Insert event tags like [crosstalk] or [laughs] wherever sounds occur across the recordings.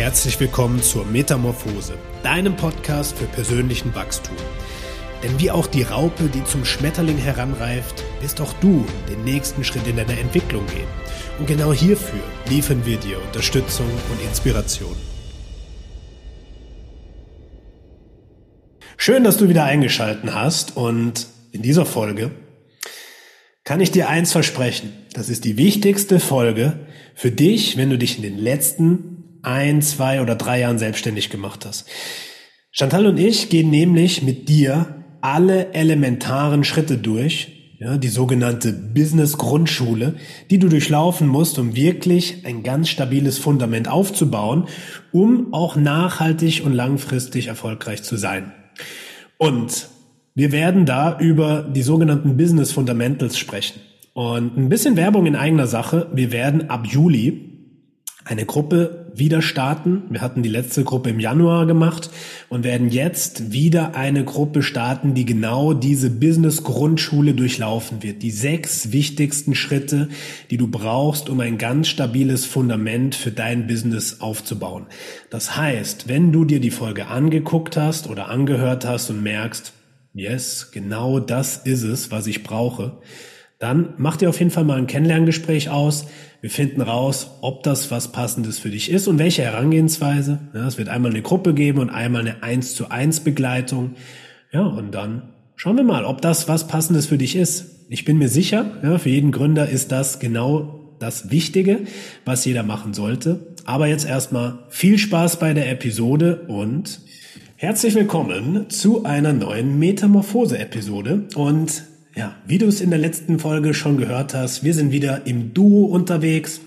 herzlich willkommen zur Metamorphose, deinem Podcast für persönlichen Wachstum. Denn wie auch die Raupe, die zum Schmetterling heranreift, wirst auch du den nächsten Schritt in deiner Entwicklung gehen. Und genau hierfür liefern wir dir Unterstützung und Inspiration. Schön, dass du wieder eingeschalten hast und in dieser Folge kann ich dir eins versprechen. Das ist die wichtigste Folge für dich, wenn du dich in den letzten ein, zwei oder drei Jahren selbstständig gemacht hast. Chantal und ich gehen nämlich mit dir alle elementaren Schritte durch, ja, die sogenannte Business Grundschule, die du durchlaufen musst, um wirklich ein ganz stabiles Fundament aufzubauen, um auch nachhaltig und langfristig erfolgreich zu sein. Und wir werden da über die sogenannten Business Fundamentals sprechen. Und ein bisschen Werbung in eigener Sache. Wir werden ab Juli eine Gruppe wieder starten. Wir hatten die letzte Gruppe im Januar gemacht und werden jetzt wieder eine Gruppe starten, die genau diese Business Grundschule durchlaufen wird. Die sechs wichtigsten Schritte, die du brauchst, um ein ganz stabiles Fundament für dein Business aufzubauen. Das heißt, wenn du dir die Folge angeguckt hast oder angehört hast und merkst, yes, genau das ist es, was ich brauche, dann mach dir auf jeden Fall mal ein Kennenlerngespräch aus. Wir finden raus, ob das was Passendes für dich ist und welche Herangehensweise. Ja, es wird einmal eine Gruppe geben und einmal eine 1 zu 1 Begleitung. Ja, und dann schauen wir mal, ob das was Passendes für dich ist. Ich bin mir sicher, ja, für jeden Gründer ist das genau das Wichtige, was jeder machen sollte. Aber jetzt erstmal viel Spaß bei der Episode und herzlich willkommen zu einer neuen Metamorphose-Episode. Und ja, wie du es in der letzten Folge schon gehört hast, wir sind wieder im Duo unterwegs.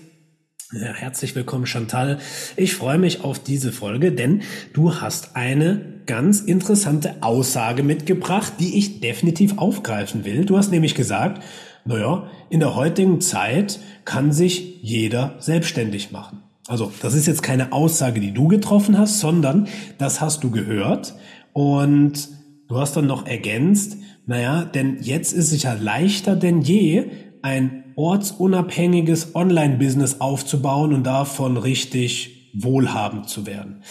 Ja, herzlich willkommen, Chantal. Ich freue mich auf diese Folge, denn du hast eine ganz interessante Aussage mitgebracht, die ich definitiv aufgreifen will. Du hast nämlich gesagt, naja, in der heutigen Zeit kann sich jeder selbstständig machen. Also, das ist jetzt keine Aussage, die du getroffen hast, sondern das hast du gehört und du hast dann noch ergänzt, naja, denn jetzt ist es ja leichter denn je, ein ortsunabhängiges Online-Business aufzubauen und davon richtig wohlhabend zu werden.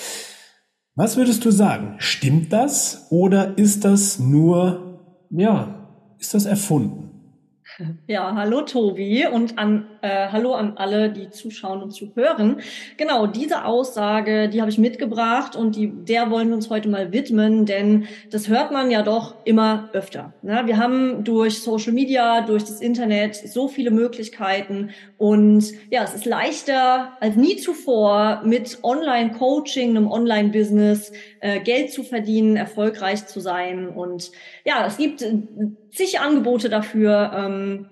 Was würdest du sagen? Stimmt das oder ist das nur, ja, ist das erfunden? Ja, hallo Tobi und an, äh, hallo an alle, die zuschauen und zuhören. Genau, diese Aussage, die habe ich mitgebracht und die, der wollen wir uns heute mal widmen, denn das hört man ja doch immer öfter. Ne? Wir haben durch Social Media, durch das Internet so viele Möglichkeiten und ja, es ist leichter als nie zuvor mit Online-Coaching, einem Online-Business äh, Geld zu verdienen, erfolgreich zu sein und ja, es gibt zig Angebote dafür. Ähm,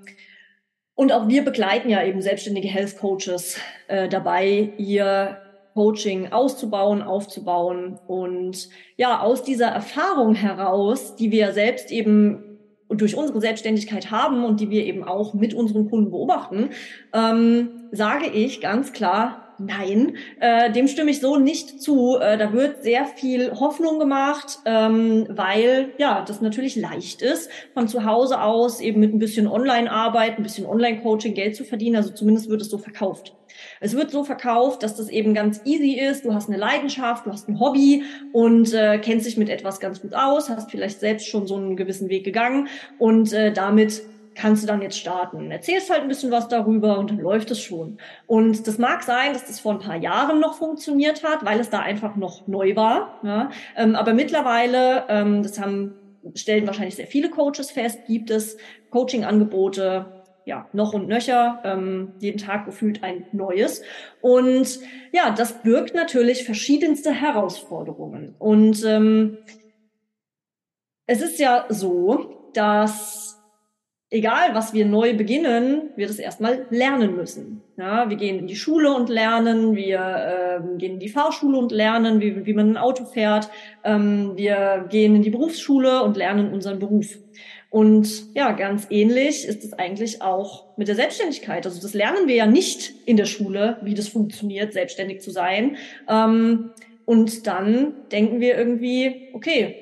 und auch wir begleiten ja eben selbstständige Health Coaches äh, dabei, ihr Coaching auszubauen, aufzubauen. Und ja, aus dieser Erfahrung heraus, die wir selbst eben durch unsere Selbstständigkeit haben und die wir eben auch mit unseren Kunden beobachten, ähm, sage ich ganz klar, Nein, äh, dem stimme ich so nicht zu. Äh, da wird sehr viel Hoffnung gemacht, ähm, weil ja das natürlich leicht ist, von zu Hause aus eben mit ein bisschen Online-Arbeit, ein bisschen Online-Coaching Geld zu verdienen. Also zumindest wird es so verkauft. Es wird so verkauft, dass das eben ganz easy ist. Du hast eine Leidenschaft, du hast ein Hobby und äh, kennst dich mit etwas ganz gut aus, hast vielleicht selbst schon so einen gewissen Weg gegangen und äh, damit kannst du dann jetzt starten. Erzählst halt ein bisschen was darüber und dann läuft es schon. Und das mag sein, dass das vor ein paar Jahren noch funktioniert hat, weil es da einfach noch neu war. Ja? Ähm, aber mittlerweile, ähm, das haben stellen wahrscheinlich sehr viele Coaches fest, gibt es Coaching-Angebote, ja, noch und nöcher, ähm, jeden Tag gefühlt ein neues. Und ja, das birgt natürlich verschiedenste Herausforderungen. Und ähm, es ist ja so, dass egal was wir neu beginnen, wir das erstmal lernen müssen. Ja, wir gehen in die Schule und lernen, wir äh, gehen in die Fahrschule und lernen, wie, wie man ein Auto fährt, ähm, wir gehen in die Berufsschule und lernen unseren Beruf. Und ja, ganz ähnlich ist es eigentlich auch mit der Selbstständigkeit. Also das lernen wir ja nicht in der Schule, wie das funktioniert, selbstständig zu sein. Ähm, und dann denken wir irgendwie, okay,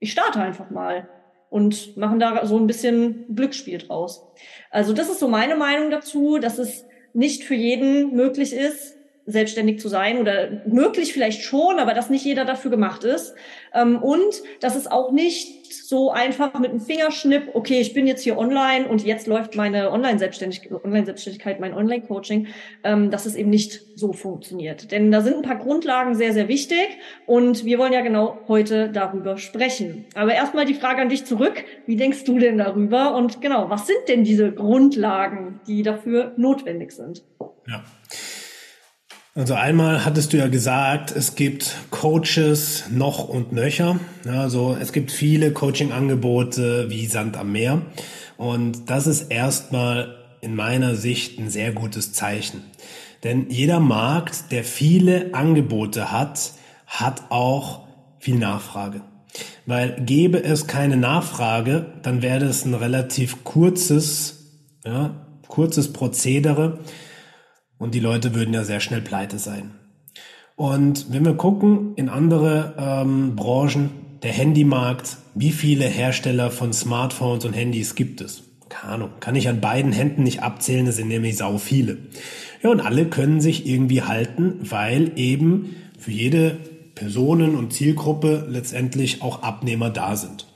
ich starte einfach mal und machen da so ein bisschen Glücksspiel draus. Also das ist so meine Meinung dazu, dass es nicht für jeden möglich ist, selbstständig zu sein oder möglich vielleicht schon, aber dass nicht jeder dafür gemacht ist. Ähm, und dass es auch nicht so einfach mit einem Fingerschnipp, okay, ich bin jetzt hier online und jetzt läuft meine Online-Selbstständigkeit, Online-Selbstständigkeit, mein Online-Coaching, ähm, dass es eben nicht so funktioniert. Denn da sind ein paar Grundlagen sehr, sehr wichtig und wir wollen ja genau heute darüber sprechen. Aber erstmal die Frage an dich zurück. Wie denkst du denn darüber? Und genau, was sind denn diese Grundlagen, die dafür notwendig sind? Ja. Also einmal hattest du ja gesagt, es gibt Coaches noch und nöcher. Also es gibt viele Coaching-Angebote wie Sand am Meer. Und das ist erstmal in meiner Sicht ein sehr gutes Zeichen. Denn jeder Markt, der viele Angebote hat, hat auch viel Nachfrage. Weil gäbe es keine Nachfrage, dann wäre es ein relativ kurzes, ja, kurzes Prozedere und die Leute würden ja sehr schnell pleite sein. Und wenn wir gucken in andere ähm, Branchen, der Handymarkt, wie viele Hersteller von Smartphones und Handys gibt es? Keine Ahnung, kann ich an beiden Händen nicht abzählen, es sind nämlich sau viele. Ja, und alle können sich irgendwie halten, weil eben für jede Personen- und Zielgruppe letztendlich auch Abnehmer da sind.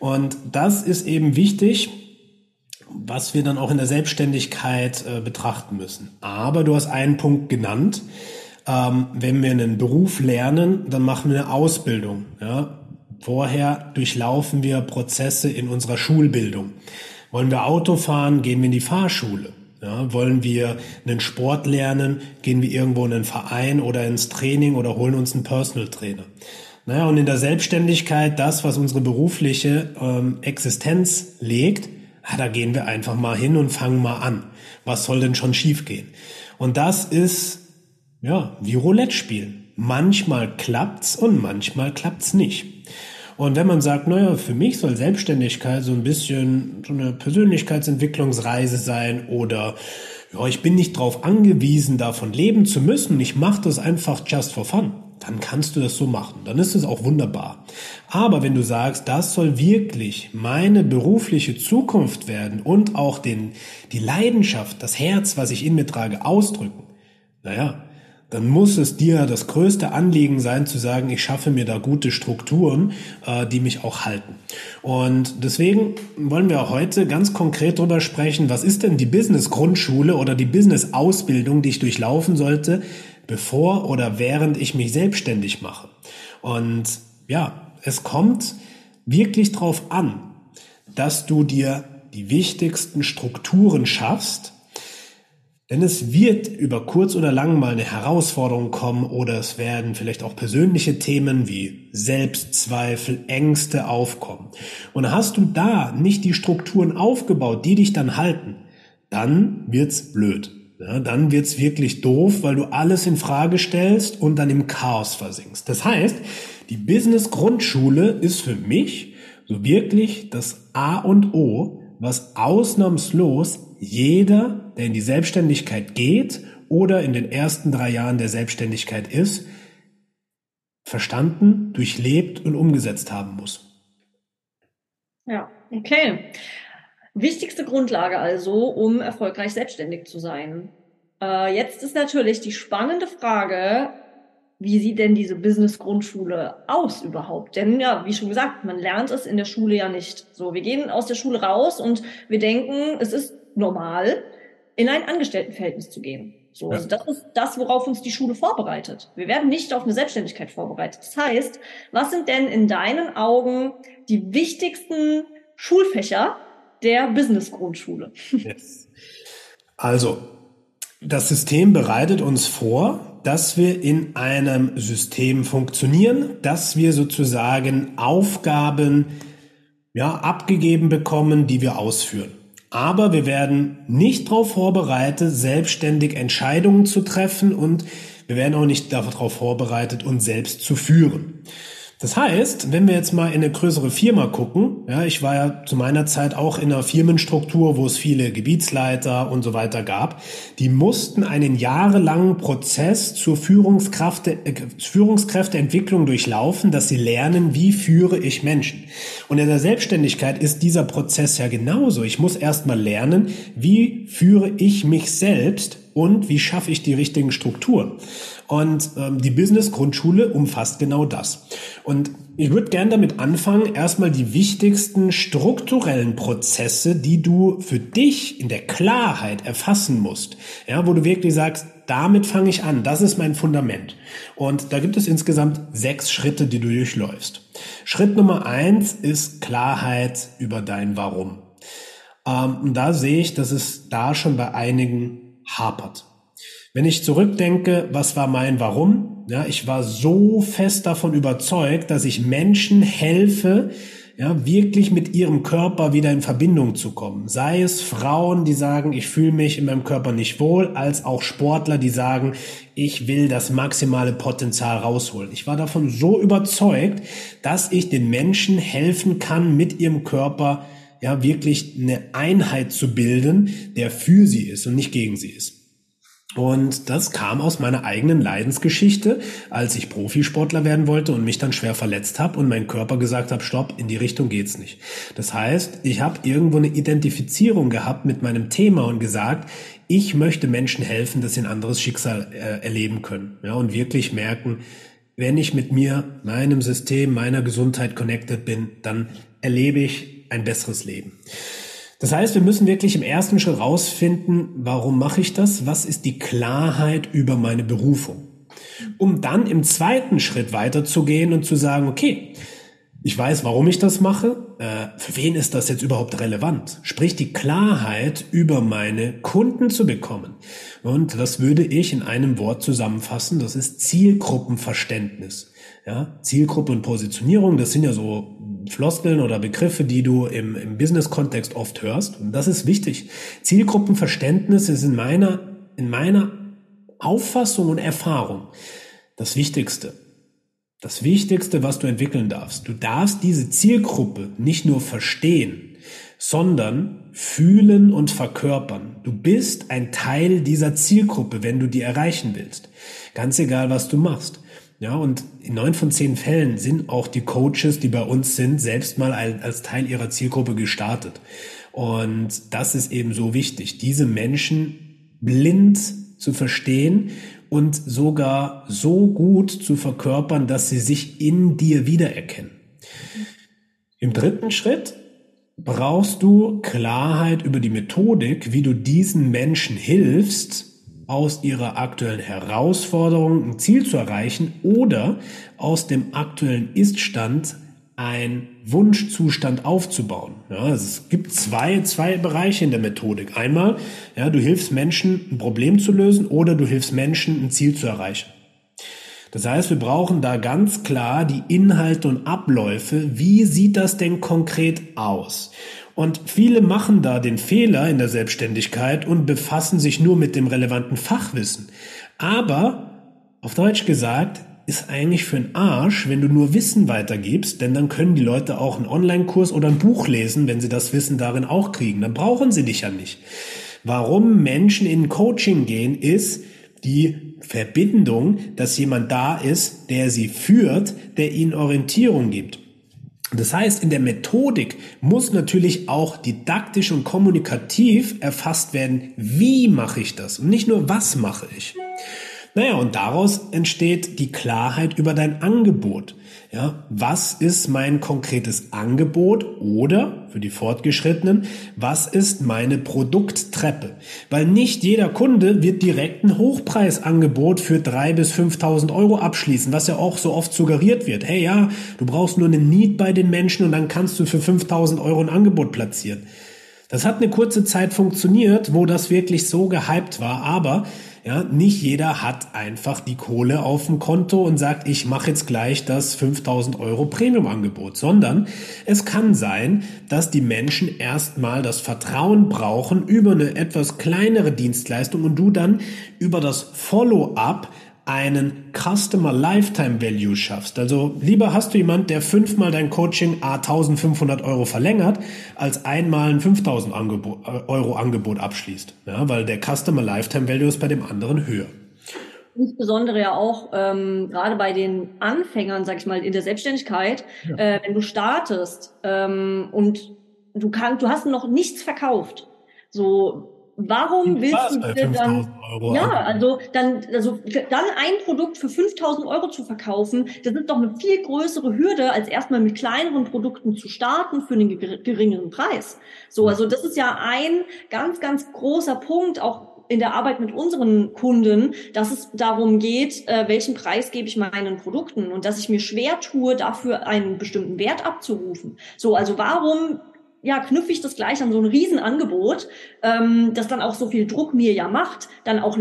Und das ist eben wichtig, was wir dann auch in der Selbstständigkeit äh, betrachten müssen. Aber du hast einen Punkt genannt. Ähm, wenn wir einen Beruf lernen, dann machen wir eine Ausbildung. Ja? Vorher durchlaufen wir Prozesse in unserer Schulbildung. Wollen wir Auto fahren, gehen wir in die Fahrschule. Ja, wollen wir einen Sport lernen, gehen wir irgendwo in einen Verein oder ins Training oder holen uns einen Personal Trainer. Naja, und in der Selbstständigkeit, das, was unsere berufliche ähm, Existenz legt, ah, da gehen wir einfach mal hin und fangen mal an. Was soll denn schon schiefgehen? Und das ist, ja, wie Roulette spielen. Manchmal klappt's und manchmal klappt's nicht. Und wenn man sagt, naja, für mich soll Selbstständigkeit so ein bisschen so eine Persönlichkeitsentwicklungsreise sein oder ja, ich bin nicht darauf angewiesen, davon leben zu müssen, ich mache das einfach just for fun dann kannst du das so machen. Dann ist es auch wunderbar. Aber wenn du sagst, das soll wirklich meine berufliche Zukunft werden und auch den, die Leidenschaft, das Herz, was ich in mir trage, ausdrücken, naja, dann muss es dir das größte Anliegen sein zu sagen, ich schaffe mir da gute Strukturen, äh, die mich auch halten. Und deswegen wollen wir heute ganz konkret darüber sprechen, was ist denn die Business-Grundschule oder die Business-Ausbildung, die ich durchlaufen sollte, bevor oder während ich mich selbstständig mache. Und ja, es kommt wirklich darauf an, dass du dir die wichtigsten Strukturen schaffst, denn es wird über kurz oder lang mal eine Herausforderung kommen oder es werden vielleicht auch persönliche Themen wie Selbstzweifel, Ängste aufkommen. Und hast du da nicht die Strukturen aufgebaut, die dich dann halten, dann wird's blöd ja, dann wird's wirklich doof, weil du alles in Frage stellst und dann im Chaos versinkst. Das heißt, die Business Grundschule ist für mich so wirklich das A und O, was ausnahmslos jeder, der in die Selbstständigkeit geht oder in den ersten drei Jahren der Selbstständigkeit ist, verstanden, durchlebt und umgesetzt haben muss. Ja, okay. Wichtigste Grundlage also, um erfolgreich selbstständig zu sein. Äh, jetzt ist natürlich die spannende Frage, wie sieht denn diese Business-Grundschule aus überhaupt? Denn ja, wie schon gesagt, man lernt es in der Schule ja nicht. So, wir gehen aus der Schule raus und wir denken, es ist normal, in ein Angestelltenverhältnis zu gehen. So, also das ist das, worauf uns die Schule vorbereitet. Wir werden nicht auf eine Selbstständigkeit vorbereitet. Das heißt, was sind denn in deinen Augen die wichtigsten Schulfächer, der Business-Grundschule. Yes. Also, das System bereitet uns vor, dass wir in einem System funktionieren, dass wir sozusagen Aufgaben ja, abgegeben bekommen, die wir ausführen. Aber wir werden nicht darauf vorbereitet, selbstständig Entscheidungen zu treffen und wir werden auch nicht darauf vorbereitet, uns selbst zu führen. Das heißt, wenn wir jetzt mal in eine größere Firma gucken, ja, ich war ja zu meiner Zeit auch in einer Firmenstruktur, wo es viele Gebietsleiter und so weiter gab, die mussten einen jahrelangen Prozess zur Führungskraft, äh, Führungskräfteentwicklung durchlaufen, dass sie lernen, wie führe ich Menschen. Und in der Selbstständigkeit ist dieser Prozess ja genauso. Ich muss erstmal lernen, wie führe ich mich selbst und wie schaffe ich die richtigen Strukturen. Und ähm, die Business-Grundschule umfasst genau das. Und ich würde gern damit anfangen, erstmal die wichtigsten strukturellen Prozesse, die du für dich in der Klarheit erfassen musst. Ja, wo du wirklich sagst, damit fange ich an. Das ist mein Fundament. Und da gibt es insgesamt sechs Schritte, die du durchläufst. Schritt Nummer eins ist Klarheit über dein Warum. Ähm, und da sehe ich, dass es da schon bei einigen hapert. Wenn ich zurückdenke, was war mein Warum? Ja, ich war so fest davon überzeugt, dass ich Menschen helfe, ja, wirklich mit ihrem Körper wieder in Verbindung zu kommen. Sei es Frauen, die sagen, ich fühle mich in meinem Körper nicht wohl, als auch Sportler, die sagen, ich will das maximale Potenzial rausholen. Ich war davon so überzeugt, dass ich den Menschen helfen kann, mit ihrem Körper ja wirklich eine Einheit zu bilden, der für sie ist und nicht gegen sie ist. Und das kam aus meiner eigenen Leidensgeschichte, als ich Profisportler werden wollte und mich dann schwer verletzt habe und mein Körper gesagt hat, stopp, in die Richtung geht's nicht. Das heißt, ich habe irgendwo eine Identifizierung gehabt mit meinem Thema und gesagt, ich möchte Menschen helfen, dass sie ein anderes Schicksal äh, erleben können. Ja, und wirklich merken, wenn ich mit mir, meinem System, meiner Gesundheit connected bin, dann erlebe ich ein besseres Leben. Das heißt, wir müssen wirklich im ersten Schritt rausfinden, warum mache ich das? Was ist die Klarheit über meine Berufung? Um dann im zweiten Schritt weiterzugehen und zu sagen, okay, ich weiß, warum ich das mache. Äh, für wen ist das jetzt überhaupt relevant? Sprich, die Klarheit über meine Kunden zu bekommen. Und das würde ich in einem Wort zusammenfassen. Das ist Zielgruppenverständnis. Ja, Zielgruppe und Positionierung, das sind ja so Floskeln oder Begriffe, die du im, im Business-Kontext oft hörst. Und das ist wichtig. Zielgruppenverständnis ist in meiner, in meiner Auffassung und Erfahrung das Wichtigste. Das Wichtigste, was du entwickeln darfst. Du darfst diese Zielgruppe nicht nur verstehen, sondern fühlen und verkörpern. Du bist ein Teil dieser Zielgruppe, wenn du die erreichen willst. Ganz egal, was du machst. Ja, und in neun von zehn Fällen sind auch die Coaches, die bei uns sind, selbst mal als Teil ihrer Zielgruppe gestartet. Und das ist eben so wichtig, diese Menschen blind zu verstehen und sogar so gut zu verkörpern, dass sie sich in dir wiedererkennen. Im dritten Schritt brauchst du Klarheit über die Methodik, wie du diesen Menschen hilfst, aus ihrer aktuellen Herausforderung ein Ziel zu erreichen oder aus dem aktuellen Iststand ein Wunschzustand aufzubauen. Ja, es gibt zwei, zwei Bereiche in der Methodik. Einmal, ja, du hilfst Menschen, ein Problem zu lösen oder du hilfst Menschen, ein Ziel zu erreichen. Das heißt, wir brauchen da ganz klar die Inhalte und Abläufe. Wie sieht das denn konkret aus? Und viele machen da den Fehler in der Selbstständigkeit und befassen sich nur mit dem relevanten Fachwissen. Aber, auf Deutsch gesagt, ist eigentlich für einen Arsch, wenn du nur Wissen weitergibst, denn dann können die Leute auch einen Online-Kurs oder ein Buch lesen, wenn sie das Wissen darin auch kriegen. Dann brauchen sie dich ja nicht. Warum Menschen in Coaching gehen, ist die Verbindung, dass jemand da ist, der sie führt, der ihnen Orientierung gibt. Das heißt, in der Methodik muss natürlich auch didaktisch und kommunikativ erfasst werden, wie mache ich das und nicht nur, was mache ich. Naja, und daraus entsteht die Klarheit über dein Angebot. Ja, was ist mein konkretes Angebot oder für die Fortgeschrittenen, was ist meine Produkttreppe? Weil nicht jeder Kunde wird direkt ein Hochpreisangebot für drei bis 5.000 Euro abschließen, was ja auch so oft suggeriert wird. Hey, ja, du brauchst nur eine Need bei den Menschen und dann kannst du für 5.000 Euro ein Angebot platzieren. Das hat eine kurze Zeit funktioniert, wo das wirklich so gehypt war, aber ja, nicht jeder hat einfach die Kohle auf dem Konto und sagt, ich mache jetzt gleich das 5000 Euro Premium-Angebot, sondern es kann sein, dass die Menschen erstmal das Vertrauen brauchen über eine etwas kleinere Dienstleistung und du dann über das Follow-up einen Customer Lifetime Value schaffst. Also lieber hast du jemand, der fünfmal dein Coaching a 1500 Euro verlängert, als einmal ein 5000 Angebot, äh, Euro Angebot abschließt. Ja, weil der Customer Lifetime Value ist bei dem anderen höher. Insbesondere ja auch ähm, gerade bei den Anfängern, sag ich mal, in der Selbstständigkeit, ja. äh, wenn du startest ähm, und du kannst, du hast noch nichts verkauft, so warum willst du dir dann, Euro ja, also dann, also dann ein Produkt für 5000 Euro zu verkaufen, das ist doch eine viel größere Hürde, als erstmal mit kleineren Produkten zu starten für einen geringeren Preis. So, also das ist ja ein ganz, ganz großer Punkt, auch in der Arbeit mit unseren Kunden, dass es darum geht, äh, welchen Preis gebe ich meinen Produkten und dass ich mir schwer tue, dafür einen bestimmten Wert abzurufen. So, also warum ja, knüpfe ich das gleich an so ein Riesenangebot, ähm, das dann auch so viel Druck mir ja macht, dann auch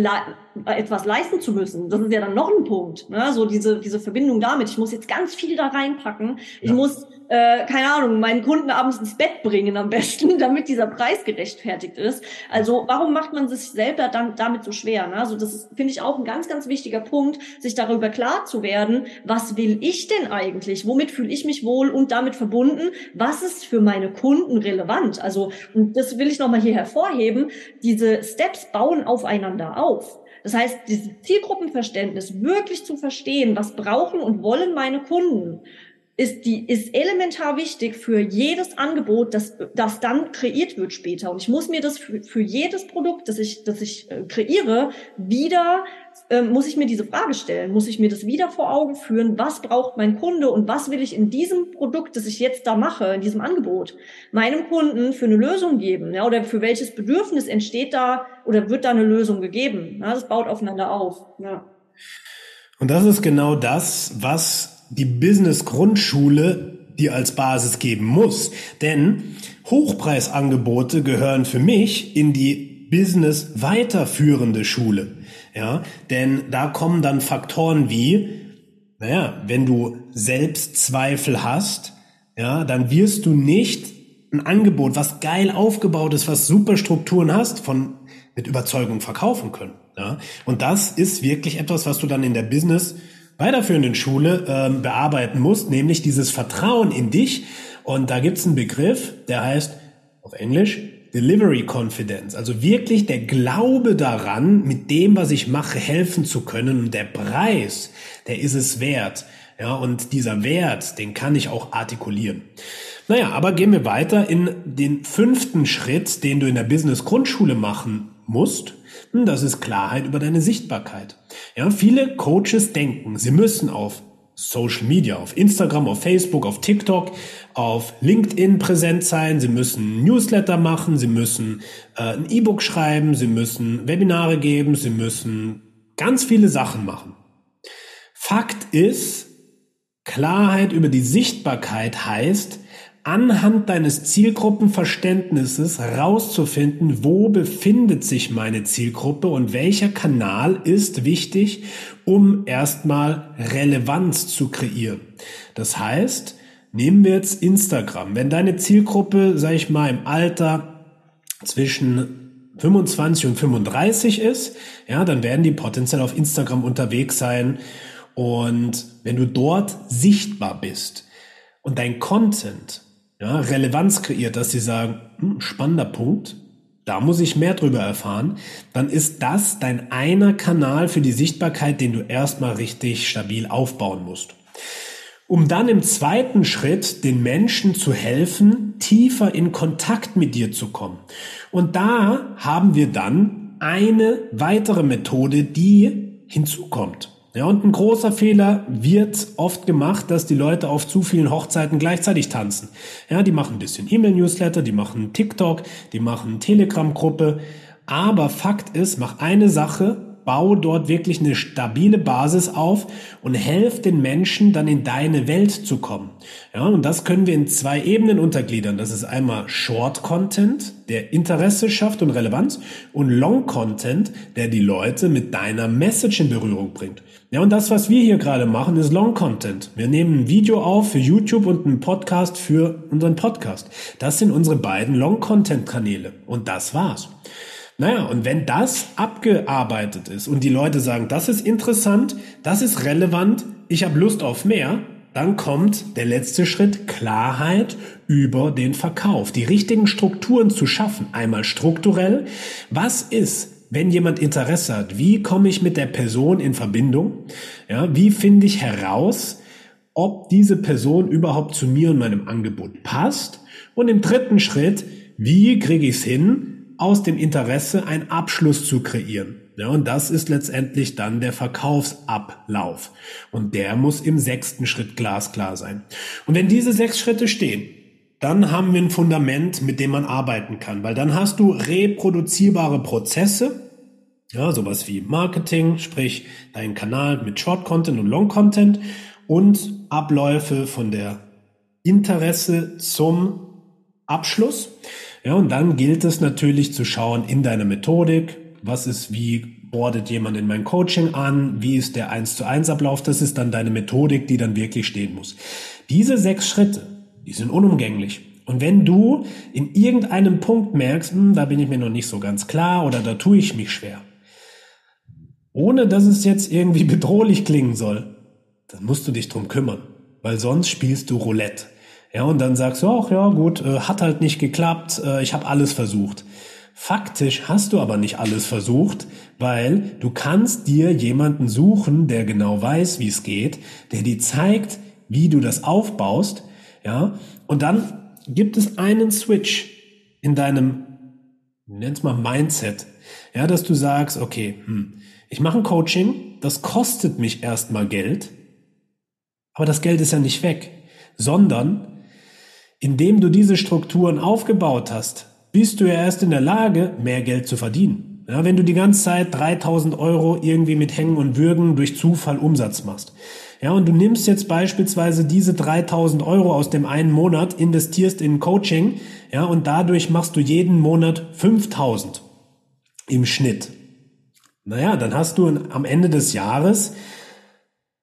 etwas leisten zu müssen. Das ist ja dann noch ein Punkt. Ne? So diese, diese Verbindung damit. Ich muss jetzt ganz viel da reinpacken. Ich muss äh, keine Ahnung, meinen Kunden abends ins Bett bringen am besten, [laughs] damit dieser Preis gerechtfertigt ist. Also warum macht man sich selber dann damit so schwer? Ne? Also das finde ich auch ein ganz, ganz wichtiger Punkt, sich darüber klar zu werden, was will ich denn eigentlich? Womit fühle ich mich wohl und damit verbunden? Was ist für meine Kunden relevant? Also, und das will ich nochmal hier hervorheben, diese Steps bauen aufeinander auf. Das heißt, dieses Zielgruppenverständnis wirklich zu verstehen, was brauchen und wollen meine Kunden ist die ist elementar wichtig für jedes Angebot, das das dann kreiert wird später. Und ich muss mir das für, für jedes Produkt, das ich das ich äh, kreiere, wieder äh, muss ich mir diese Frage stellen, muss ich mir das wieder vor Augen führen, was braucht mein Kunde und was will ich in diesem Produkt, das ich jetzt da mache, in diesem Angebot, meinem Kunden für eine Lösung geben, ja, oder für welches Bedürfnis entsteht da oder wird da eine Lösung gegeben? Ja, das baut aufeinander auf. Ja. Und das ist genau das, was die Business-Grundschule dir als Basis geben muss. Denn Hochpreisangebote gehören für mich in die Business weiterführende Schule. Ja, denn da kommen dann Faktoren wie, naja, wenn du Selbstzweifel hast, ja, dann wirst du nicht ein Angebot, was geil aufgebaut ist, was super Strukturen hast, von mit Überzeugung verkaufen können. Ja, und das ist wirklich etwas, was du dann in der Business weiterführenden Schule ähm, bearbeiten musst, nämlich dieses Vertrauen in dich. Und da gibt's einen Begriff, der heißt auf Englisch Delivery Confidence, also wirklich der Glaube daran, mit dem, was ich mache, helfen zu können. Und der Preis, der ist es wert. Ja, und dieser Wert, den kann ich auch artikulieren. Naja, aber gehen wir weiter in den fünften Schritt, den du in der Business Grundschule machen musst. Das ist Klarheit über deine Sichtbarkeit. Ja, viele Coaches denken, sie müssen auf Social Media, auf Instagram, auf Facebook, auf TikTok, auf LinkedIn präsent sein, sie müssen Newsletter machen, sie müssen äh, ein E-Book schreiben, sie müssen Webinare geben, sie müssen ganz viele Sachen machen. Fakt ist, Klarheit über die Sichtbarkeit heißt, anhand deines Zielgruppenverständnisses rauszufinden, wo befindet sich meine Zielgruppe und welcher Kanal ist wichtig, um erstmal Relevanz zu kreieren. Das heißt, nehmen wir jetzt Instagram. Wenn deine Zielgruppe, sag ich mal, im Alter zwischen 25 und 35 ist, ja, dann werden die potenziell auf Instagram unterwegs sein. Und wenn du dort sichtbar bist und dein Content ja, Relevanz kreiert, dass sie sagen, hm, spannender Punkt, da muss ich mehr drüber erfahren, dann ist das dein einer Kanal für die Sichtbarkeit, den du erstmal richtig stabil aufbauen musst. Um dann im zweiten Schritt den Menschen zu helfen, tiefer in Kontakt mit dir zu kommen. Und da haben wir dann eine weitere Methode, die hinzukommt. Ja, und ein großer Fehler wird oft gemacht, dass die Leute auf zu vielen Hochzeiten gleichzeitig tanzen. Ja, die machen ein bisschen E-Mail-Newsletter, die machen TikTok, die machen Telegram-Gruppe. Aber Fakt ist, mach eine Sache bau dort wirklich eine stabile Basis auf und helf den Menschen dann in deine Welt zu kommen. Ja, und das können wir in zwei Ebenen untergliedern. Das ist einmal Short Content, der Interesse schafft und Relevanz und Long Content, der die Leute mit deiner Message in Berührung bringt. Ja, und das, was wir hier gerade machen, ist Long Content. Wir nehmen ein Video auf für YouTube und einen Podcast für unseren Podcast. Das sind unsere beiden Long Content Kanäle. Und das war's. Naja, und wenn das abgearbeitet ist und die Leute sagen, das ist interessant, das ist relevant, ich habe Lust auf mehr, dann kommt der letzte Schritt, Klarheit über den Verkauf, die richtigen Strukturen zu schaffen. Einmal strukturell, was ist, wenn jemand Interesse hat, wie komme ich mit der Person in Verbindung? Ja, wie finde ich heraus, ob diese Person überhaupt zu mir und meinem Angebot passt? Und im dritten Schritt, wie kriege ich es hin, aus dem Interesse einen Abschluss zu kreieren. Ja, und das ist letztendlich dann der Verkaufsablauf. Und der muss im sechsten Schritt glasklar sein. Und wenn diese sechs Schritte stehen, dann haben wir ein Fundament, mit dem man arbeiten kann, weil dann hast du reproduzierbare Prozesse, ja, sowas wie Marketing, sprich dein Kanal mit Short Content und Long Content und Abläufe von der Interesse zum Abschluss. Ja, und dann gilt es natürlich zu schauen in deiner Methodik, was ist wie bordet jemand in mein Coaching an, wie ist der 1 zu 1 Ablauf, das ist dann deine Methodik, die dann wirklich stehen muss. Diese sechs Schritte, die sind unumgänglich. Und wenn du in irgendeinem Punkt merkst, hm, da bin ich mir noch nicht so ganz klar oder da tue ich mich schwer, ohne dass es jetzt irgendwie [laughs] bedrohlich klingen soll, dann musst du dich drum kümmern, weil sonst spielst du Roulette. Ja, und dann sagst du auch, ja gut, äh, hat halt nicht geklappt, äh, ich habe alles versucht. Faktisch hast du aber nicht alles versucht, weil du kannst dir jemanden suchen, der genau weiß, wie es geht, der dir zeigt, wie du das aufbaust, ja, und dann gibt es einen Switch in deinem, nenn's mal Mindset, ja, dass du sagst, okay, hm, ich mache ein Coaching, das kostet mich erstmal Geld, aber das Geld ist ja nicht weg, sondern indem du diese Strukturen aufgebaut hast, bist du ja erst in der Lage, mehr Geld zu verdienen. Ja, wenn du die ganze Zeit 3000 Euro irgendwie mit Hängen und Würgen durch Zufall Umsatz machst. Ja, und du nimmst jetzt beispielsweise diese 3000 Euro aus dem einen Monat, investierst in Coaching, ja, und dadurch machst du jeden Monat 5000 im Schnitt. Naja, dann hast du am Ende des Jahres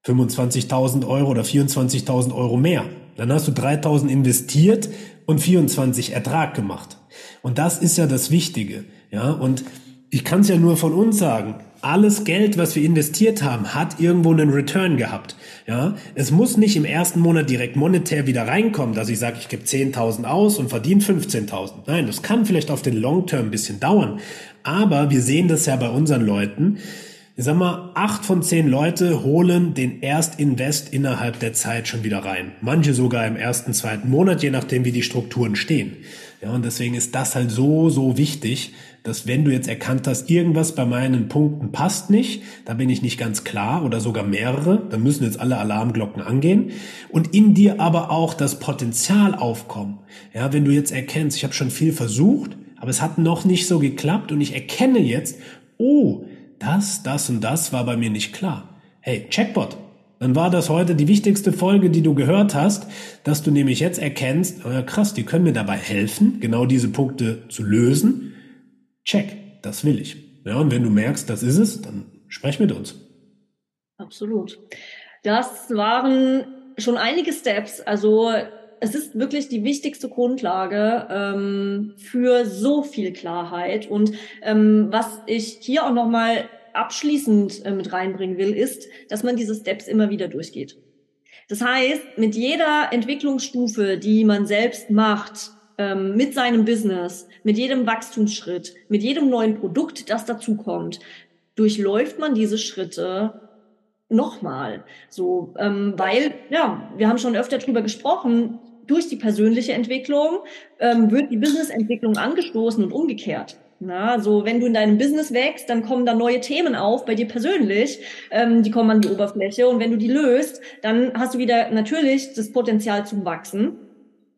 25.000 Euro oder 24.000 Euro mehr. Dann hast du 3.000 investiert und 24 Ertrag gemacht. Und das ist ja das Wichtige. Ja, und ich kann es ja nur von uns sagen. Alles Geld, was wir investiert haben, hat irgendwo einen Return gehabt. Ja, es muss nicht im ersten Monat direkt monetär wieder reinkommen, dass ich sage, ich gebe 10.000 aus und verdiene 15.000. Nein, das kann vielleicht auf den Long Term ein bisschen dauern. Aber wir sehen das ja bei unseren Leuten. Ich sag mal, acht von zehn Leute holen den Erstinvest innerhalb der Zeit schon wieder rein. Manche sogar im ersten, zweiten Monat, je nachdem, wie die Strukturen stehen. Ja, und deswegen ist das halt so, so wichtig, dass wenn du jetzt erkannt hast, irgendwas bei meinen Punkten passt nicht, da bin ich nicht ganz klar oder sogar mehrere, dann müssen jetzt alle Alarmglocken angehen und in dir aber auch das Potenzial aufkommen. Ja, wenn du jetzt erkennst, ich habe schon viel versucht, aber es hat noch nicht so geklappt und ich erkenne jetzt, oh, das, das und das war bei mir nicht klar. Hey, Checkbot, dann war das heute die wichtigste Folge, die du gehört hast, dass du nämlich jetzt erkennst, oh ja, krass, die können mir dabei helfen, genau diese Punkte zu lösen. Check, das will ich. Ja, und wenn du merkst, das ist es, dann sprech mit uns. Absolut. Das waren schon einige Steps. Also es ist wirklich die wichtigste Grundlage ähm, für so viel Klarheit. Und ähm, was ich hier auch nochmal abschließend äh, mit reinbringen will, ist, dass man diese Steps immer wieder durchgeht. Das heißt, mit jeder Entwicklungsstufe, die man selbst macht, ähm, mit seinem Business, mit jedem Wachstumsschritt, mit jedem neuen Produkt, das dazukommt, durchläuft man diese Schritte nochmal. So, ähm, weil, ja, wir haben schon öfter drüber gesprochen, durch die persönliche Entwicklung ähm, wird die Businessentwicklung angestoßen und umgekehrt. Na, so wenn du in deinem Business wächst, dann kommen da neue Themen auf bei dir persönlich, ähm, die kommen an die Oberfläche und wenn du die löst, dann hast du wieder natürlich das Potenzial zum Wachsen.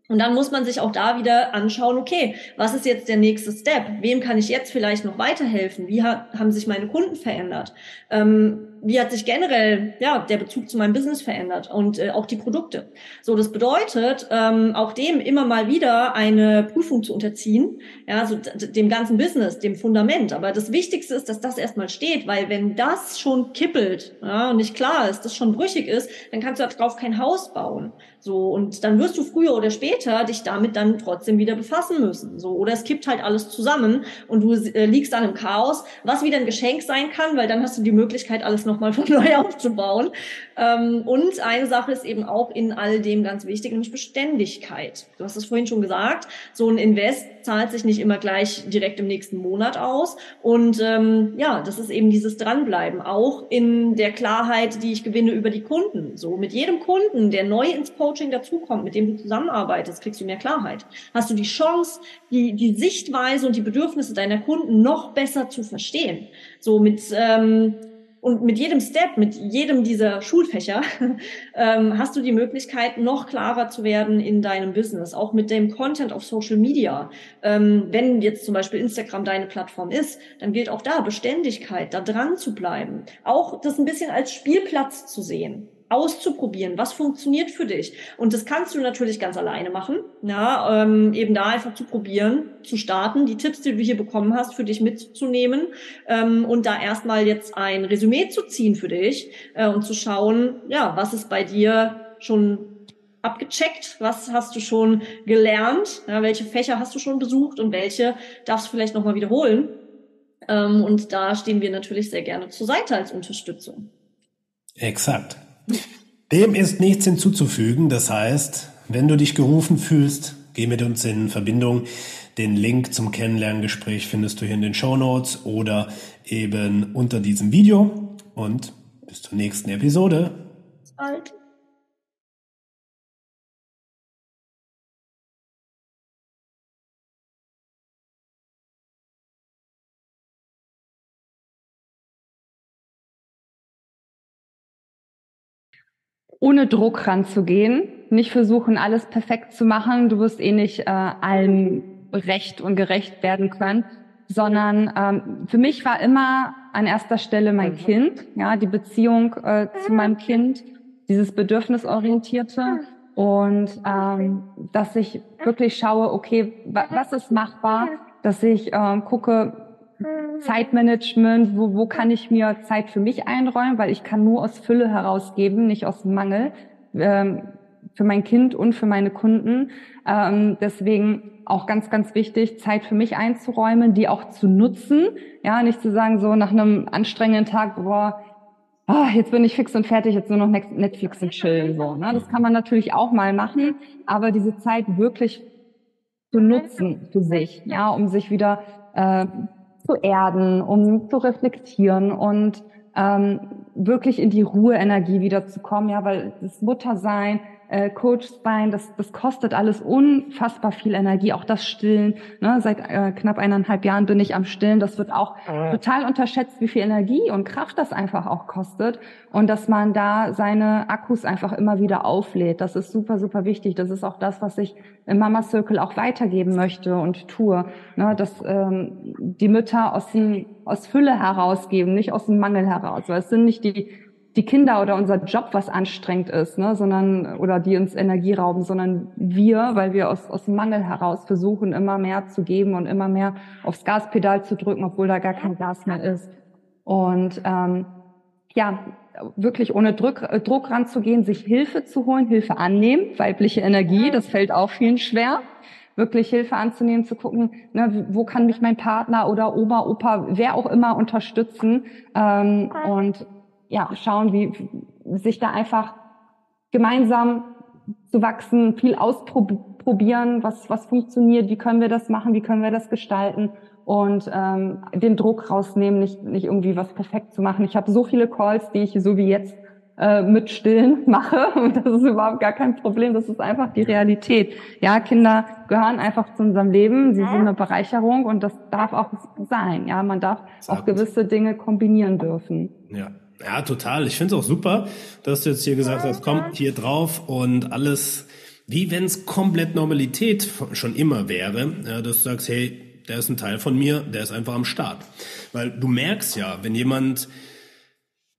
Und dann muss man sich auch da wieder anschauen, okay, was ist jetzt der nächste Step? Wem kann ich jetzt vielleicht noch weiterhelfen? Wie ha haben sich meine Kunden verändert? Ähm, wie hat sich generell ja der Bezug zu meinem Business verändert und äh, auch die Produkte. So, das bedeutet, ähm, auch dem immer mal wieder eine Prüfung zu unterziehen, ja, so dem ganzen Business, dem Fundament. Aber das Wichtigste ist, dass das erstmal steht, weil wenn das schon kippelt ja, und nicht klar ist, das schon brüchig ist, dann kannst du darauf kein Haus bauen. So und dann wirst du früher oder später dich damit dann trotzdem wieder befassen müssen. So oder es kippt halt alles zusammen und du äh, liegst dann im Chaos, was wieder ein Geschenk sein kann, weil dann hast du die Möglichkeit, alles noch nochmal von [laughs] neu aufzubauen. Ähm, und eine Sache ist eben auch in all dem ganz wichtig, nämlich Beständigkeit. Du hast es vorhin schon gesagt, so ein Invest zahlt sich nicht immer gleich direkt im nächsten Monat aus. Und ähm, ja, das ist eben dieses Dranbleiben, auch in der Klarheit, die ich gewinne über die Kunden. So mit jedem Kunden, der neu ins Coaching dazukommt, mit dem du zusammenarbeitest, kriegst du mehr Klarheit. Hast du die Chance, die, die Sichtweise und die Bedürfnisse deiner Kunden noch besser zu verstehen. So mit ähm, und mit jedem Step, mit jedem dieser Schulfächer, [laughs] ähm, hast du die Möglichkeit, noch klarer zu werden in deinem Business, auch mit dem Content auf Social Media. Ähm, wenn jetzt zum Beispiel Instagram deine Plattform ist, dann gilt auch da Beständigkeit, da dran zu bleiben. Auch das ein bisschen als Spielplatz zu sehen auszuprobieren, was funktioniert für dich. Und das kannst du natürlich ganz alleine machen, ja, ähm, eben da einfach zu probieren, zu starten, die Tipps, die du hier bekommen hast, für dich mitzunehmen ähm, und da erstmal jetzt ein Resümee zu ziehen für dich äh, und zu schauen, ja, was ist bei dir schon abgecheckt, was hast du schon gelernt, ja, welche Fächer hast du schon besucht und welche darfst du vielleicht nochmal wiederholen. Ähm, und da stehen wir natürlich sehr gerne zur Seite als Unterstützung. Exakt. Dem ist nichts hinzuzufügen. Das heißt, wenn du dich gerufen fühlst, geh mit uns in Verbindung. Den Link zum Kennenlerngespräch findest du hier in den Show Notes oder eben unter diesem Video. Und bis zur nächsten Episode. Bis bald. Ohne Druck ranzugehen, nicht versuchen, alles perfekt zu machen. Du wirst eh nicht äh, allem recht und gerecht werden können, sondern ähm, für mich war immer an erster Stelle mein mhm. Kind, ja, die Beziehung äh, zu meinem Kind, dieses Bedürfnisorientierte. Und ähm, dass ich wirklich schaue, okay, was ist machbar, dass ich äh, gucke, Zeitmanagement, wo, wo kann ich mir Zeit für mich einräumen, weil ich kann nur aus Fülle herausgeben, nicht aus Mangel, ähm, für mein Kind und für meine Kunden. Ähm, deswegen auch ganz, ganz wichtig, Zeit für mich einzuräumen, die auch zu nutzen. Ja, nicht zu sagen, so nach einem anstrengenden Tag, boah, oh, jetzt bin ich fix und fertig, jetzt nur noch Netflix und chillen. So, ne? Das kann man natürlich auch mal machen, aber diese Zeit wirklich zu nutzen für sich, ja, um sich wieder äh, zu erden, um zu reflektieren und ähm, wirklich in die Ruheenergie wiederzukommen, ja, weil das Muttersein, äh, Coach sein, das, das kostet alles unfassbar viel Energie. Auch das Stillen. Ne? Seit äh, knapp eineinhalb Jahren bin ich am Stillen. Das wird auch mhm. total unterschätzt, wie viel Energie und Kraft das einfach auch kostet. Und dass man da seine Akkus einfach immer wieder auflädt. Das ist super, super wichtig. Das ist auch das, was ich im Mama Circle auch weitergeben möchte und tue. Ne? Dass ähm, die Mütter aus, dem, aus Fülle herausgeben, nicht aus dem Mangel heraus. Weil es sind nicht die die Kinder oder unser Job, was anstrengend ist, ne, sondern oder die uns Energie rauben, sondern wir, weil wir aus, aus Mangel heraus versuchen, immer mehr zu geben und immer mehr aufs Gaspedal zu drücken, obwohl da gar kein Gas mehr ist. Und ähm, ja, wirklich ohne Druck, äh, Druck ranzugehen, sich Hilfe zu holen, Hilfe annehmen, weibliche Energie, das fällt auch vielen schwer wirklich Hilfe anzunehmen, zu gucken, ne, wo kann mich mein Partner oder Oma, Opa, wer auch immer unterstützen ähm, und ja, schauen, wie sich da einfach gemeinsam zu wachsen, viel ausprobieren, was, was funktioniert, wie können wir das machen, wie können wir das gestalten und ähm, den Druck rausnehmen, nicht, nicht irgendwie was perfekt zu machen. Ich habe so viele Calls, die ich so wie jetzt äh, mit Stillen [laughs] mache und das ist überhaupt gar kein Problem, das ist einfach die Realität. Ja, Kinder gehören einfach zu unserem Leben, sie sind eine Bereicherung und das darf auch sein. Ja, man darf auch gewisse Dinge kombinieren dürfen. Ja. Ja, total. Ich finde es auch super, dass du jetzt hier gesagt hast, komm hier drauf und alles, wie wenn es komplett Normalität schon immer wäre, ja, dass du sagst, hey, der ist ein Teil von mir, der ist einfach am Start. Weil du merkst ja, wenn jemand,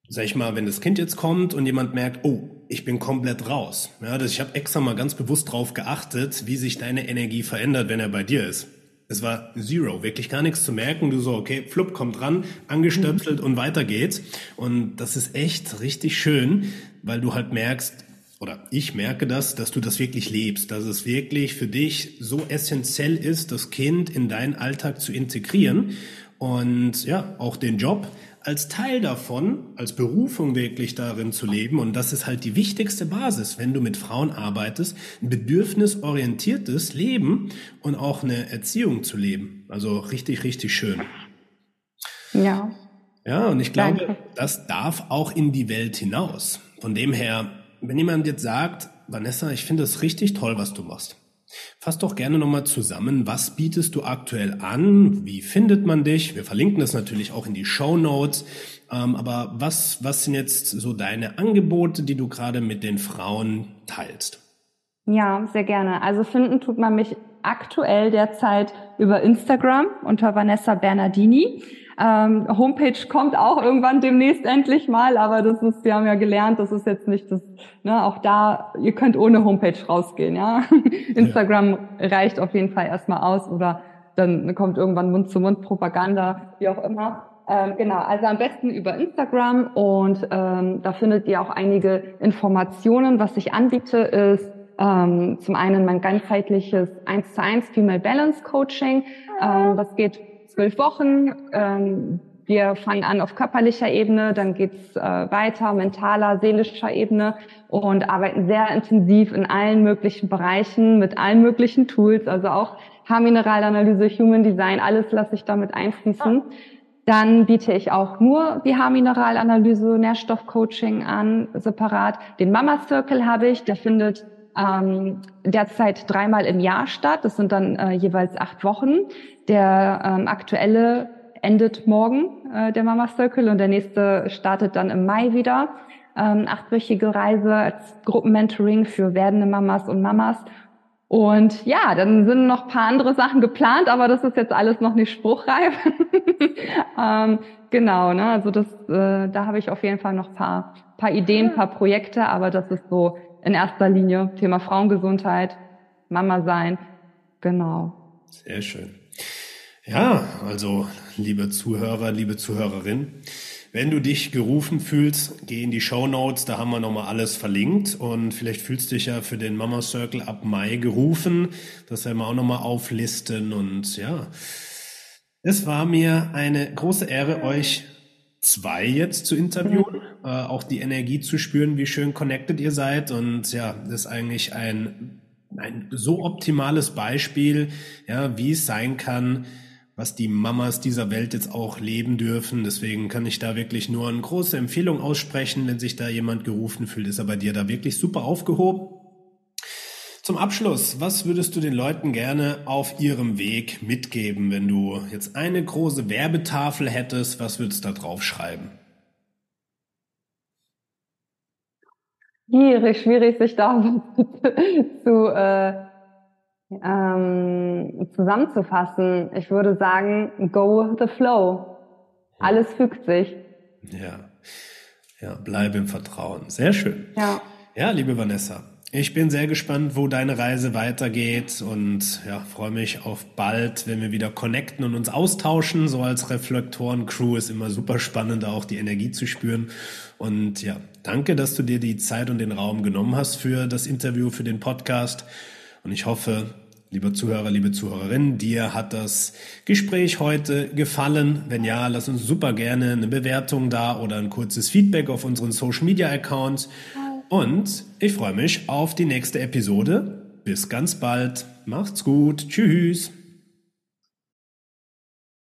sag ich mal, wenn das Kind jetzt kommt und jemand merkt, oh, ich bin komplett raus. Ja, das, ich habe extra mal ganz bewusst drauf geachtet, wie sich deine Energie verändert, wenn er bei dir ist. Es war zero, wirklich gar nichts zu merken. Du so, okay, flupp, kommt ran, angestöpselt und weiter geht's. Und das ist echt richtig schön, weil du halt merkst, oder ich merke das, dass du das wirklich lebst, dass es wirklich für dich so essentiell ist, das Kind in deinen Alltag zu integrieren und ja, auch den Job als Teil davon, als Berufung wirklich darin zu leben. Und das ist halt die wichtigste Basis, wenn du mit Frauen arbeitest, ein bedürfnisorientiertes Leben und auch eine Erziehung zu leben. Also richtig, richtig schön. Ja. Ja, und ich glaube, Danke. das darf auch in die Welt hinaus. Von dem her, wenn jemand jetzt sagt, Vanessa, ich finde es richtig toll, was du machst. Fass doch gerne nochmal zusammen, was bietest du aktuell an? Wie findet man dich? Wir verlinken das natürlich auch in die Show Notes. Ähm, aber was, was sind jetzt so deine Angebote, die du gerade mit den Frauen teilst? Ja, sehr gerne. Also finden tut man mich aktuell derzeit über Instagram unter Vanessa Bernardini. Ähm, Homepage kommt auch irgendwann demnächst endlich mal, aber das ist, wir haben ja gelernt, das ist jetzt nicht das, ne, auch da, ihr könnt ohne Homepage rausgehen, ja. [laughs] Instagram ja. reicht auf jeden Fall erstmal aus oder dann kommt irgendwann Mund-zu-Mund-Propaganda, wie auch immer. Ähm, genau, also am besten über Instagram und ähm, da findet ihr auch einige Informationen. Was ich anbiete, ist ähm, zum einen mein ganzheitliches 1 zu 1 Female Balance Coaching. Ähm, das geht zwölf Wochen. Ähm, wir fangen an auf körperlicher Ebene, dann geht's äh, weiter, mentaler, seelischer Ebene und arbeiten sehr intensiv in allen möglichen Bereichen mit allen möglichen Tools, also auch Haarmineralanalyse, Human Design, alles lasse ich damit einfließen. Dann biete ich auch nur die Haarmineralanalyse, Nährstoffcoaching an, separat. Den Mama Circle habe ich, der findet ähm, derzeit dreimal im Jahr statt. Das sind dann äh, jeweils acht Wochen. Der ähm, aktuelle endet morgen, äh, der Mama Circle, und der nächste startet dann im Mai wieder. Ähm, achtwöchige Reise als Gruppenmentoring für werdende Mamas und Mamas. Und ja, dann sind noch paar andere Sachen geplant, aber das ist jetzt alles noch nicht spruchreif. [laughs] ähm, genau, ne? Also das, äh, da habe ich auf jeden Fall noch paar, paar Ideen, paar Projekte, aber das ist so in erster Linie Thema Frauengesundheit, Mama sein. Genau. Sehr schön. Ja, also liebe Zuhörer, liebe Zuhörerin, wenn du dich gerufen fühlst, geh in die Show Notes, da haben wir nochmal alles verlinkt und vielleicht fühlst du dich ja für den Mama Circle ab Mai gerufen. Das werden wir auch nochmal auflisten und ja, es war mir eine große Ehre, euch zwei jetzt zu interviewen, äh, auch die Energie zu spüren, wie schön connected ihr seid und ja, das ist eigentlich ein ein so optimales Beispiel, ja, wie es sein kann, was die Mamas dieser Welt jetzt auch leben dürfen. Deswegen kann ich da wirklich nur eine große Empfehlung aussprechen, wenn sich da jemand gerufen fühlt, ist er bei dir da wirklich super aufgehoben. Zum Abschluss, was würdest du den Leuten gerne auf ihrem Weg mitgeben, wenn du jetzt eine große Werbetafel hättest? Was würdest du da drauf schreiben? Schwierig, schwierig, sich da [laughs] zu äh, ähm, zusammenzufassen. Ich würde sagen, go with the flow. Alles fügt sich. Ja, ja, bleibe im Vertrauen. Sehr schön. Ja. Ja, liebe Vanessa, ich bin sehr gespannt, wo deine Reise weitergeht und ja, freue mich auf bald, wenn wir wieder connecten und uns austauschen. So als Reflektoren-Crew ist immer super spannend, auch die Energie zu spüren. Und ja, danke, dass du dir die Zeit und den Raum genommen hast für das Interview, für den Podcast. Und ich hoffe, lieber Zuhörer, liebe Zuhörerin, dir hat das Gespräch heute gefallen. Wenn ja, lass uns super gerne eine Bewertung da oder ein kurzes Feedback auf unseren Social Media Accounts. Und ich freue mich auf die nächste Episode. Bis ganz bald. Macht's gut. Tschüss.